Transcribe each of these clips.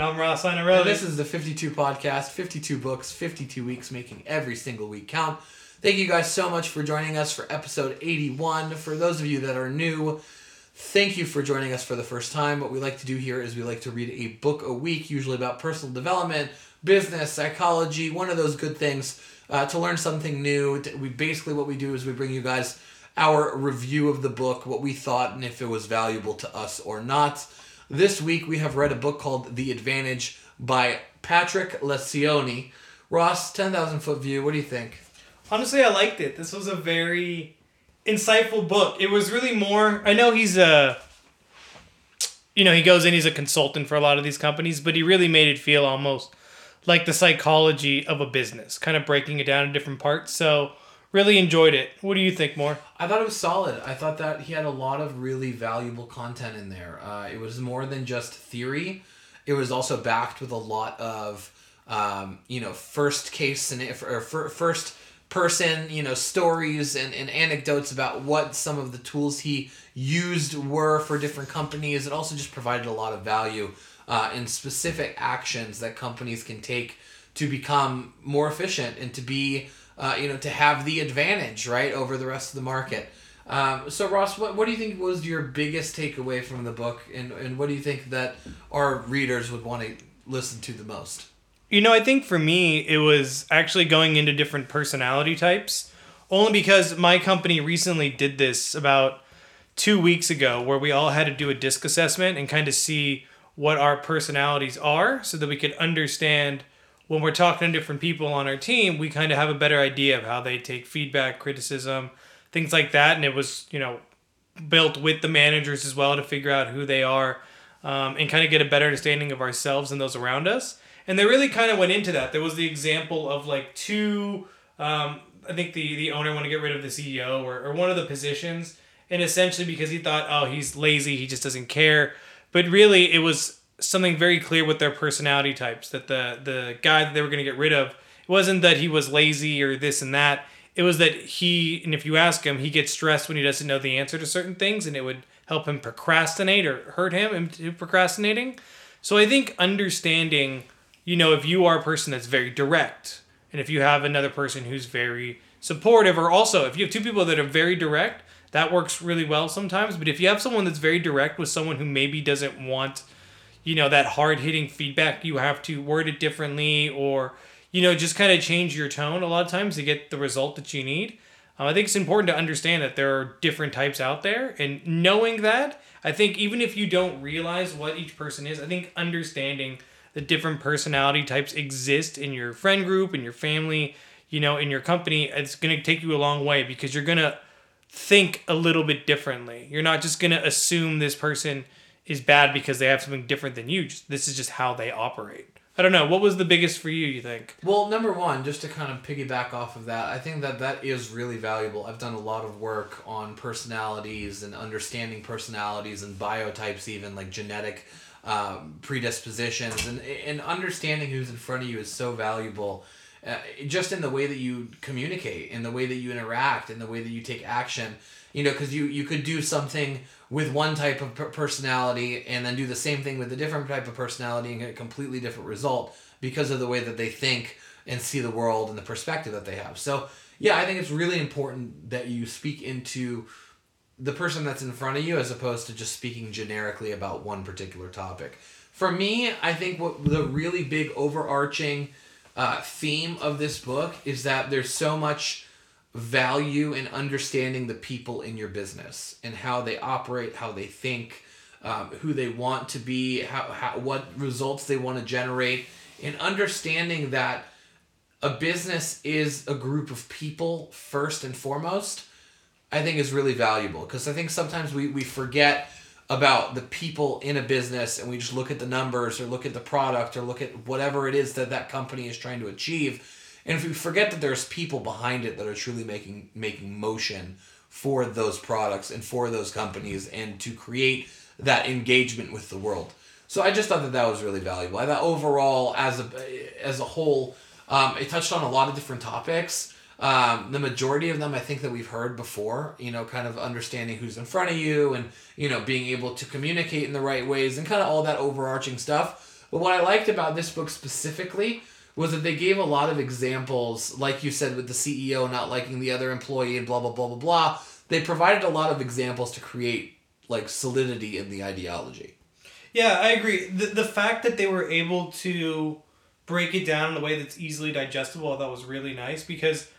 I'm Ross Inarelli. And this is the 52 podcast, 52 books, 52 weeks, making every single week count. Thank you guys so much for joining us for episode 81. For those of you that are new, thank you for joining us for the first time. What we like to do here is we like to read a book a week, usually about personal development, business, psychology, one of those good things uh, to learn something new. We basically what we do is we bring you guys our review of the book, what we thought, and if it was valuable to us or not. This week we have read a book called The Advantage by Patrick Lencioni. Ross, 10,000 foot view, what do you think? Honestly, I liked it. This was a very insightful book. It was really more. I know he's a. You know, he goes in, he's a consultant for a lot of these companies, but he really made it feel almost like the psychology of a business, kind of breaking it down in different parts. So, really enjoyed it. What do you think more? I thought it was solid. I thought that he had a lot of really valuable content in there. Uh, it was more than just theory. It was also backed with a lot of, um, you know, first case and or first person, you know, stories and, and anecdotes about what some of the tools he used were for different companies. It also just provided a lot of value uh, in specific actions that companies can take to become more efficient and to be, uh, you know, to have the advantage, right, over the rest of the market. Um, so Ross, what, what do you think was your biggest takeaway from the book, and, and what do you think that our readers would want to listen to the most? You know, I think for me, it was actually going into different personality types. Only because my company recently did this about two weeks ago, where we all had to do a DISC assessment and kind of see what our personalities are so that we could understand when we're talking to different people on our team, we kind of have a better idea of how they take feedback, criticism, things like that. And it was, you know, built with the managers as well to figure out who they are um, and kind of get a better understanding of ourselves and those around us and they really kind of went into that. There was the example of like two. Um, I think the the owner wanted to get rid of the CEO or, or one of the positions, and essentially because he thought, oh, he's lazy, he just doesn't care. But really, it was something very clear with their personality types that the the guy that they were going to get rid of it wasn't that he was lazy or this and that. It was that he, and if you ask him, he gets stressed when he doesn't know the answer to certain things, and it would help him procrastinate or hurt him into procrastinating. So I think understanding you know, if you are a person that's very direct, and if you have another person who's very supportive, or also if you have two people that are very direct, that works really well sometimes. But if you have someone that's very direct with someone who maybe doesn't want, you know, that hard hitting feedback, you have to word it differently, or you know, just kind of change your tone a lot of times to get the result that you need. Um, I think it's important to understand that there are different types out there, and knowing that, I think even if you don't realize what each person is, I think understanding the different personality types exist in your friend group, in your family, you know, in your company, it's going to take you a long way because you're going to think a little bit differently. You're not just going to assume this person is bad because they have something different than you. This is just how they operate. I don't know. What was the biggest for you, you think? Well, number one, just to kind of piggyback off of that, I think that that is really valuable. I've done a lot of work on personalities and understanding personalities and biotypes, even like genetic um, predispositions and and understanding who's in front of you is so valuable. Uh, just in the way that you communicate, in the way that you interact, in the way that you take action. You know, because you you could do something with one type of personality and then do the same thing with a different type of personality and get a completely different result because of the way that they think and see the world and the perspective that they have. So yeah, I think it's really important that you speak into the person that's in front of you as opposed to just speaking generically about one particular topic. For me, I think what the really big overarching uh, theme of this book is that there's so much value in understanding the people in your business and how they operate, how they think, um, who they want to be, how, how what results they want to generate, and understanding that a business is a group of people first and foremost I think is really valuable. Because I think sometimes we, we forget about the people in a business and we just look at the numbers or look at the product or look at whatever it is that that company is trying to achieve and if we forget that there's people behind it that are truly making making motion for those products and for those companies and to create that engagement with the world so i just thought that that was really valuable i thought overall as a as a whole um, it touched on a lot of different topics um, the majority of them, I think that we've heard before. You know, kind of understanding who's in front of you, and you know, being able to communicate in the right ways, and kind of all that overarching stuff. But what I liked about this book specifically was that they gave a lot of examples, like you said, with the CEO not liking the other employee and blah blah blah blah blah. They provided a lot of examples to create like solidity in the ideology. Yeah, I agree. The the fact that they were able to break it down in a way that's easily digestible, I thought was really nice because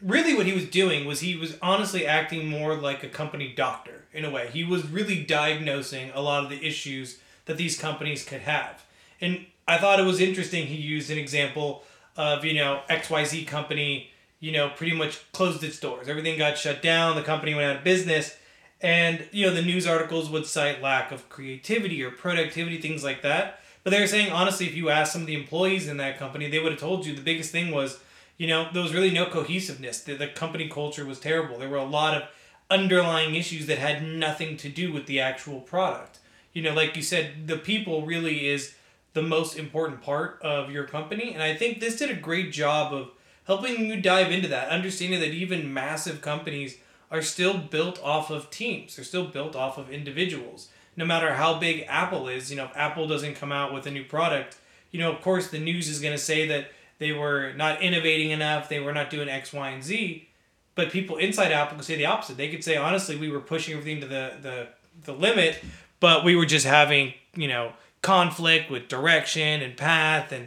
really what he was doing was he was honestly acting more like a company doctor in a way. He was really diagnosing a lot of the issues that these companies could have. And I thought it was interesting he used an example of, you know, XYZ company, you know, pretty much closed its doors. Everything got shut down, the company went out of business, and you know, the news articles would cite lack of creativity or productivity, things like that. But they were saying honestly, if you ask some of the employees in that company, they would have told you the biggest thing was, you know, there was really no cohesiveness. The, the company culture was terrible. There were a lot of underlying issues that had nothing to do with the actual product. You know, like you said, the people really is the most important part of your company. And I think this did a great job of helping you dive into that, understanding that even massive companies are still built off of teams. They're still built off of individuals. No matter how big Apple is, you know, if Apple doesn't come out with a new product, you know, of course the news is going to say that they were not innovating enough, they were not doing X, Y, and Z. But people inside Apple could say the opposite. They could say, honestly, we were pushing everything to the, the, the limit, but we were just having, you know, conflict with direction and path and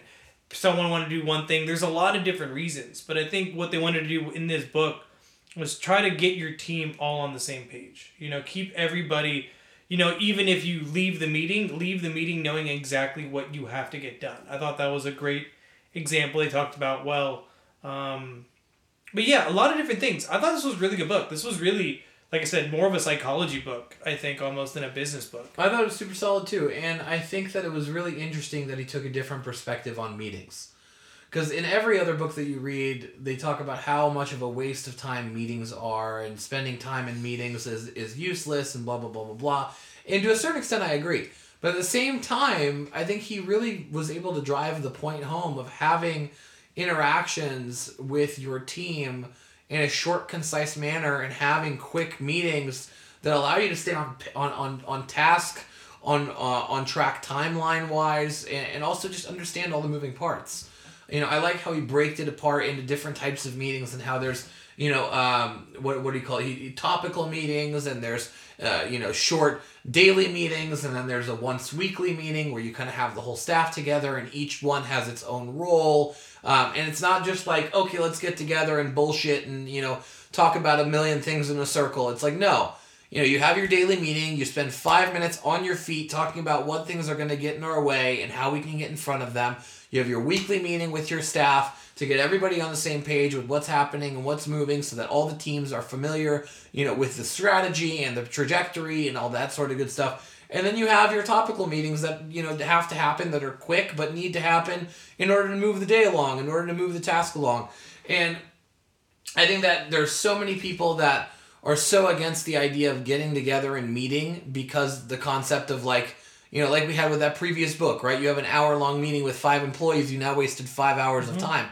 someone wanted to do one thing. There's a lot of different reasons, but I think what they wanted to do in this book was try to get your team all on the same page. You know, keep everybody, you know, even if you leave the meeting, leave the meeting knowing exactly what you have to get done. I thought that was a great example. They talked about, well, um, but yeah, a lot of different things. I thought this was really good book. This was really, like I said, more of a psychology book, I think, almost than a business book. I thought it was super solid too, and I think that it was really interesting that he took a different perspective on meetings. Because in every other book that you read, they talk about how much of a waste of time meetings are, and spending time in meetings is, is useless, and blah, blah, blah, blah, blah. And to a certain extent, I agree. But at the same time, I think he really was able to drive the point home of having interactions with your team in a short, concise manner and having quick meetings that allow you to stay on on on, on task, on uh, on track timeline wise, and, and also just understand all the moving parts. You know, I like how he breaks it apart into different types of meetings and how there's you know um, what what do you call it? Topical meetings and there's uh, you know short daily meetings and then there's a once weekly meeting where you kind of have the whole staff together and each one has its own role. Um, and it's not just like okay let's get together and bullshit and you know talk about a million things in a circle. It's like no. You know you have your daily meeting you spend five minutes on your feet talking about what things are going to get in our way and how we can get in front of them you have your weekly meeting with your staff to get everybody on the same page with what's happening and what's moving so that all the teams are familiar, you know, with the strategy and the trajectory and all that sort of good stuff. And then you have your topical meetings that, you know, have to happen that are quick but need to happen in order to move the day along, in order to move the task along. And I think that there's so many people that are so against the idea of getting together and meeting because the concept of like, you know, like we had with that previous book, right? You have an hour long meeting with five employees, you now wasted five hours mm-hmm. of time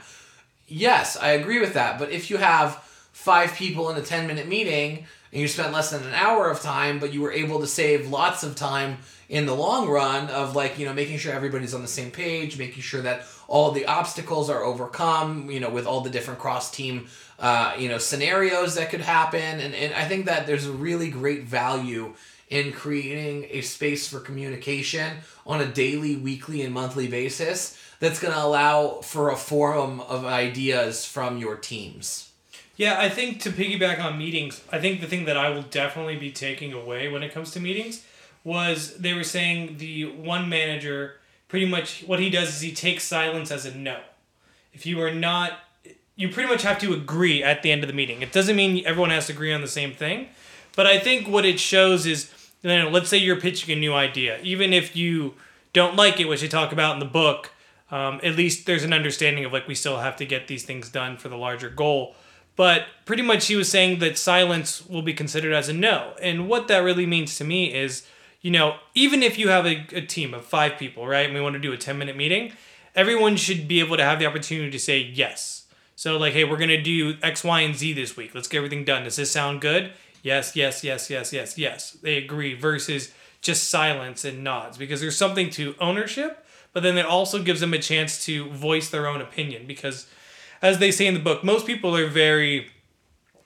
Yes, I agree with that. But if you have five people in a 10 minute meeting and you spent less than an hour of time, but you were able to save lots of time in the long run of like, you know, making sure everybody's on the same page, making sure that all the obstacles are overcome, you know, with all the different cross team, uh, you know, scenarios that could happen. And, and I think that there's a really great value in creating a space for communication on a daily, weekly, and monthly basis that's going to allow for a forum of ideas from your teams. Yeah, I think to piggyback on meetings, I think the thing that I will definitely be taking away when it comes to meetings was they were saying the one manager pretty much what he does is he takes silence as a no. If you are not you pretty much have to agree at the end of the meeting. It doesn't mean everyone has to agree on the same thing, but I think what it shows is you know, let's say you're pitching a new idea, even if you don't like it, which they talk about in the book, um, at least there's an understanding of like we still have to get these things done for the larger goal. But pretty much he was saying that silence will be considered as a no. And what that really means to me is, you know, even if you have a, a team of five people, right, and we want to do a 10 minute meeting, everyone should be able to have the opportunity to say yes. So, like, hey, we're going to do X, Y, and Z this week. Let's get everything done. Does this sound good? Yes, yes, yes, yes, yes, yes. They agree versus just silence and nods because there's something to ownership but then it also gives them a chance to voice their own opinion because as they say in the book, most people are very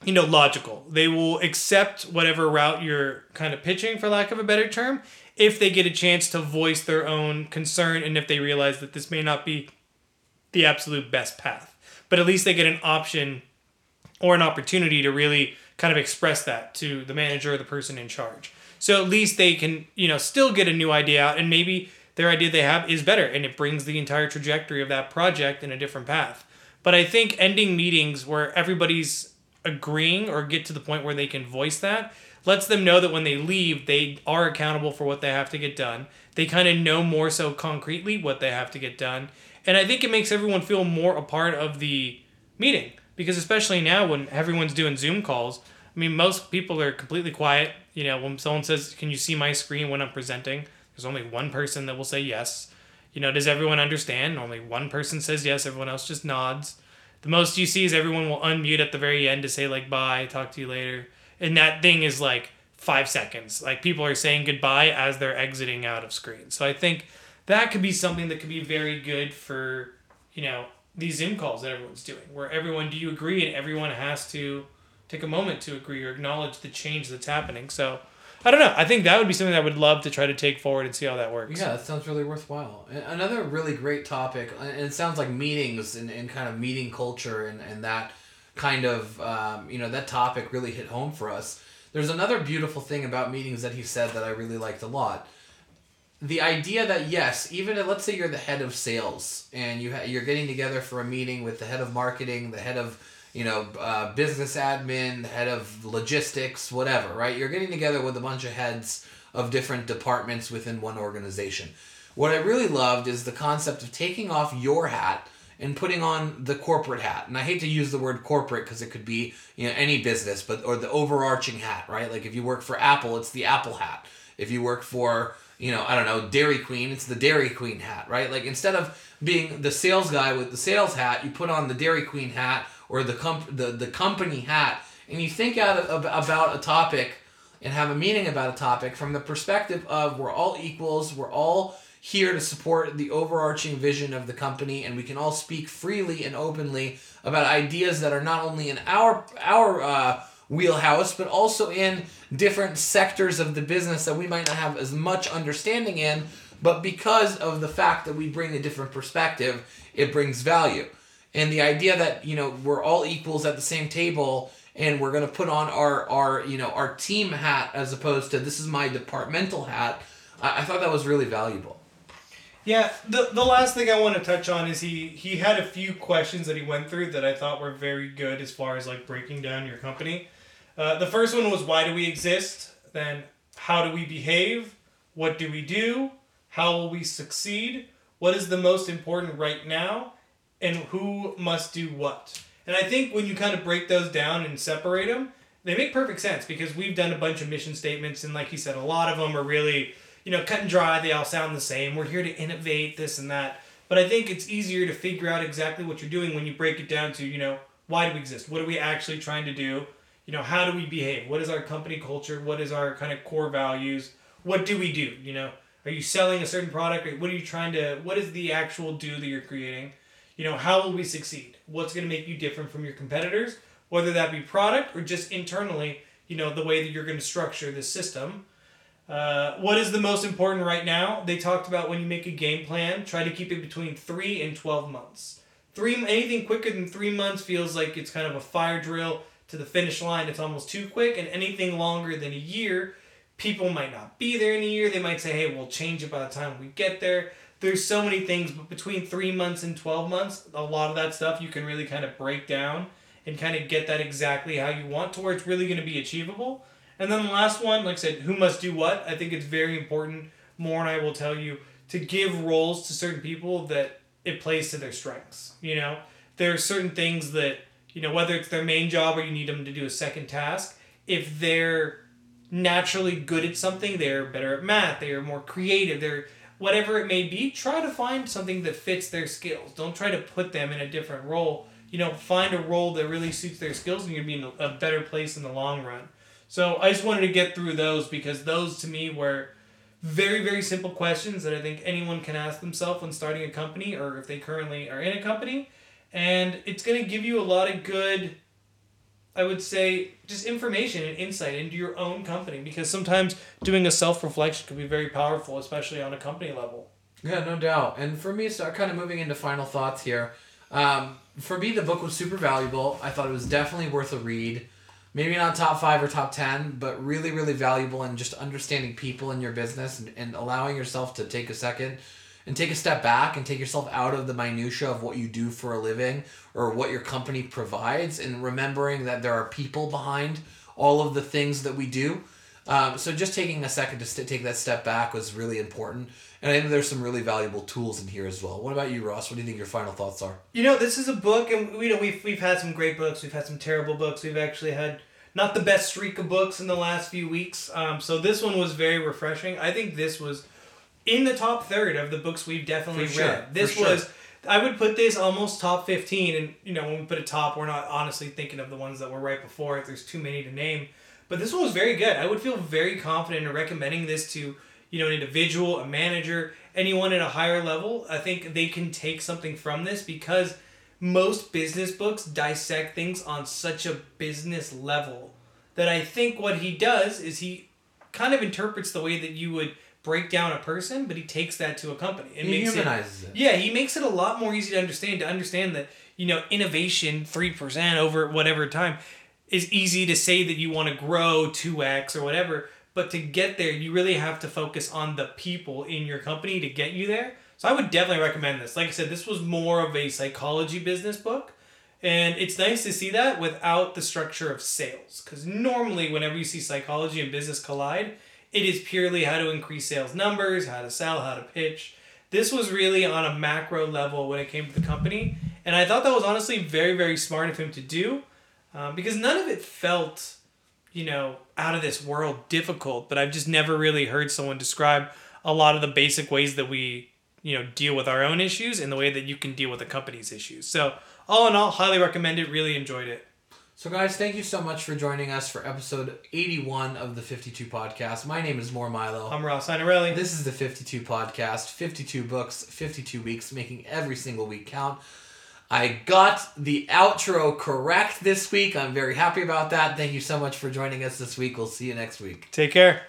you know logical. They will accept whatever route you're kind of pitching for lack of a better term if they get a chance to voice their own concern and if they realize that this may not be the absolute best path. But at least they get an option or an opportunity to really kind of express that to the manager or the person in charge. So at least they can, you know, still get a new idea out and maybe their idea they have is better and it brings the entire trajectory of that project in a different path. But I think ending meetings where everybody's agreeing or get to the point where they can voice that lets them know that when they leave, they are accountable for what they have to get done. They kind of know more so concretely what they have to get done. And I think it makes everyone feel more a part of the meeting because especially now when everyone's doing Zoom calls, I mean most people are completely quiet. You know, when someone says, "Can you see my screen when I'm presenting?" There's only one person that will say yes. You know, does everyone understand? Only one person says yes, everyone else just nods. The most you see is everyone will unmute at the very end to say like bye, talk to you later. And that thing is like 5 seconds. Like people are saying goodbye as they're exiting out of screen. So I think that could be something that could be very good for, you know, these Zoom calls that everyone's doing, where everyone, do you agree? And everyone has to take a moment to agree or acknowledge the change that's happening. So I don't know. I think that would be something that I would love to try to take forward and see how that works. Yeah, that sounds really worthwhile. Another really great topic, and it sounds like meetings and, and kind of meeting culture and, and that kind of, um, you know, that topic really hit home for us. There's another beautiful thing about meetings that he said that I really liked a lot the idea that yes, even if, let's say you're the head of sales and you ha- you're getting together for a meeting with the head of marketing, the head of you know uh, business admin, the head of logistics, whatever, right? You're getting together with a bunch of heads of different departments within one organization. What I really loved is the concept of taking off your hat and putting on the corporate hat. And I hate to use the word corporate because it could be you know any business, but or the overarching hat, right? Like if you work for Apple, it's the Apple hat. If you work for you know, I don't know, Dairy Queen, it's the Dairy Queen hat, right? Like instead of being the sales guy with the sales hat, you put on the Dairy Queen hat or the comp- the, the company hat and you think out of, about a topic and have a meeting about a topic from the perspective of we're all equals, we're all here to support the overarching vision of the company and we can all speak freely and openly about ideas that are not only in our our uh, wheelhouse, but also in different sectors of the business that we might not have as much understanding in. But because of the fact that we bring a different perspective, it brings value. And the idea that, you know, we're all equals at the same table and we're going to put on our, our, you know, our team hat as opposed to this is my departmental hat, I, I thought that was really valuable. Yeah, the the last thing I want to touch on is he he had a few questions that he went through that I thought were very good as far as like breaking down your company. Uh, the first one was why do we exist? Then how do we behave? What do we do? How will we succeed? What is the most important right now? And who must do what? And I think when you kind of break those down and separate them, they make perfect sense because we've done a bunch of mission statements, and like you said, a lot of them are really, you know, cut and dry. They all sound the same. We're here to innovate this and that. But I think it's easier to figure out exactly what you're doing when you break it down to, you know, why do we exist? What are we actually trying to do? You know how do we behave? What is our company culture? What is our kind of core values? What do we do you know? Are you selling a certain product? What are you trying to what is the actual do that you're creating? You know how will we succeed? What's going to make you different from your competitors? Whether that be product or just internally you know the way that you're going to structure this system. Uh, what is the most important right now? They talked about when you make a game plan try to keep it between 3 and 12 months. Three anything quicker than three months feels like it's kind of a fire drill to the finish line, it's almost too quick. And anything longer than a year, people might not be there in a year. They might say, hey, we'll change it by the time we get there. There's so many things, but between three months and 12 months, a lot of that stuff you can really kind of break down and kind of get that exactly how you want to where it's really going to be achievable. And then the last one, like I said, who must do what? I think it's very important. More and I will tell you to give roles to certain people that it plays to their strengths. You know, there are certain things that you know, whether it's their main job or you need them to do a second task, if they're naturally good at something, they're better at math, they are more creative, they're whatever it may be, try to find something that fits their skills. Don't try to put them in a different role. You know, find a role that really suits their skills and you'll be in a better place in the long run. So I just wanted to get through those because those to me were very very simple questions that I think anyone can ask themselves when starting a company or if they currently are in a company, and it's gonna give you a lot of good. I would say just information and insight into your own company because sometimes doing a self reflection can be very powerful, especially on a company level. Yeah, no doubt. And for me, start kind of moving into final thoughts here. Um, for me, the book was super valuable. I thought it was definitely worth a read. Maybe not top five or top ten, but really, really valuable in just understanding people in your business and, and allowing yourself to take a second and take a step back and take yourself out of the minutia of what you do for a living or what your company provides and remembering that there are people behind all of the things that we do. Um, so just taking a second to st- take that step back was really important. And I think there's some really valuable tools in here as well. What about you, Ross? What do you think your final thoughts are? You know, this is a book, and we know we've we've had some great books. We've had some terrible books. We've actually had not the best streak of books in the last few weeks. Um, so this one was very refreshing. I think this was in the top third of the books we've definitely sure, read. This sure. was. I would put this almost top 15 and you know when we put a top we're not honestly thinking of the ones that were right before it there's too many to name but this one was very good I would feel very confident in recommending this to you know an individual a manager anyone at a higher level I think they can take something from this because most business books dissect things on such a business level that I think what he does is he kind of interprets the way that you would break down a person, but he takes that to a company. It He makes humanizes it. Yeah, he makes it a lot more easy to understand. To understand that you know innovation three percent over whatever time is easy to say that you want to grow two x or whatever, but to get there, you really have to focus on the people in your company to get you there. So I would definitely recommend this. Like I said, this was more of a psychology business book. And it's nice to see that without the structure of sales. Because normally, whenever you see psychology and business collide, it is purely how to increase sales numbers, how to sell, how to pitch. This was really on a macro level when it came to the company. And I thought that was honestly very, very smart of him to do um, because none of it felt, you know, out of this world difficult. But I've just never really heard someone describe a lot of the basic ways that we, you know, deal with our own issues and the way that you can deal with a company's issues. So, all in all, highly recommend it. Really enjoyed it. So, guys, thank you so much for joining us for episode 81 of the 52 podcast. My name is More Milo. I'm Ross Inarelli. This is the 52 podcast, 52 books, 52 weeks, making every single week count. I got the outro correct this week. I'm very happy about that. Thank you so much for joining us this week. We'll see you next week. Take care.